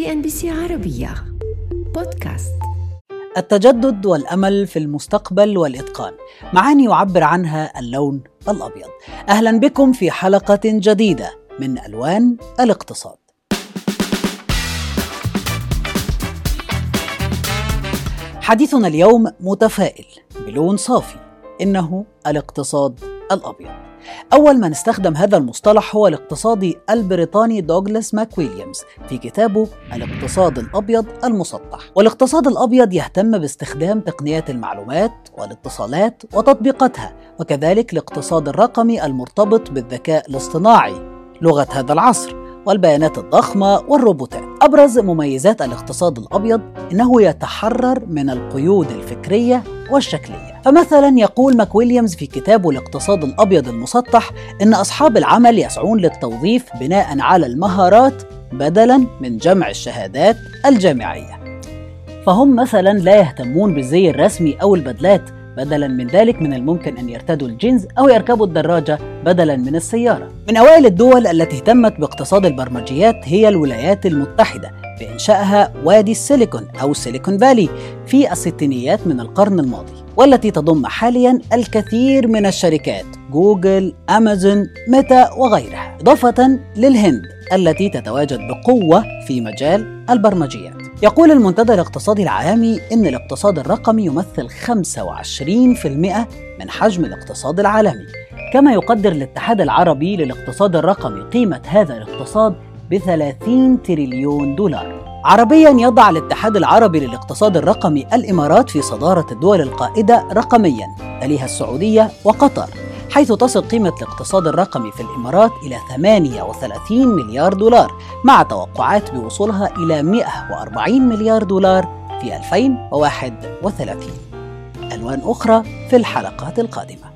CNBC عربية. بودكاست. التجدد والأمل في المستقبل والإتقان. معاني يعبر عنها اللون الأبيض. أهلا بكم في حلقة جديدة من ألوان الاقتصاد. حديثنا اليوم متفائل بلون صافي إنه الاقتصاد الأبيض. أول من استخدم هذا المصطلح هو الاقتصادي البريطاني دوغلاس ماكويليامز في كتابه الاقتصاد الأبيض المسطح والاقتصاد الأبيض يهتم باستخدام تقنيات المعلومات والاتصالات وتطبيقاتها وكذلك الاقتصاد الرقمي المرتبط بالذكاء الاصطناعي لغة هذا العصر والبيانات الضخمة والروبوتات. أبرز مميزات الاقتصاد الأبيض إنه يتحرر من القيود الفكرية والشكلية. فمثلا يقول ماكويليامز في كتابه الاقتصاد الأبيض المسطح إن أصحاب العمل يسعون للتوظيف بناء على المهارات بدلا من جمع الشهادات الجامعية. فهم مثلا لا يهتمون بالزي الرسمي أو البدلات بدلا من ذلك من الممكن أن يرتدوا الجينز أو يركبوا الدراجة بدلا من السيارة من أوائل الدول التي اهتمت باقتصاد البرمجيات هي الولايات المتحدة بإنشائها وادي السيليكون أو Silicon Valley في الستينيات من القرن الماضي والتي تضم حاليا الكثير من الشركات جوجل، أمازون، ميتا وغيرها إضافة للهند التي تتواجد بقوة في مجال البرمجيات. يقول المنتدى الاقتصادي العالمي إن الاقتصاد الرقمي يمثل 25% من حجم الاقتصاد العالمي كما يقدر الاتحاد العربي للاقتصاد الرقمي قيمة هذا الاقتصاد ب 30 تريليون دولار. عربيا يضع الاتحاد العربي للاقتصاد الرقمي الإمارات في صدارة الدول القائدة رقميا تليها السعودية وقطر حيث تصل قيمة الاقتصاد الرقمي في الإمارات إلى 38 مليار دولار مع توقعات بوصولها إلى 140 مليار دولار في 2031 ألوان أخرى في الحلقات القادمة.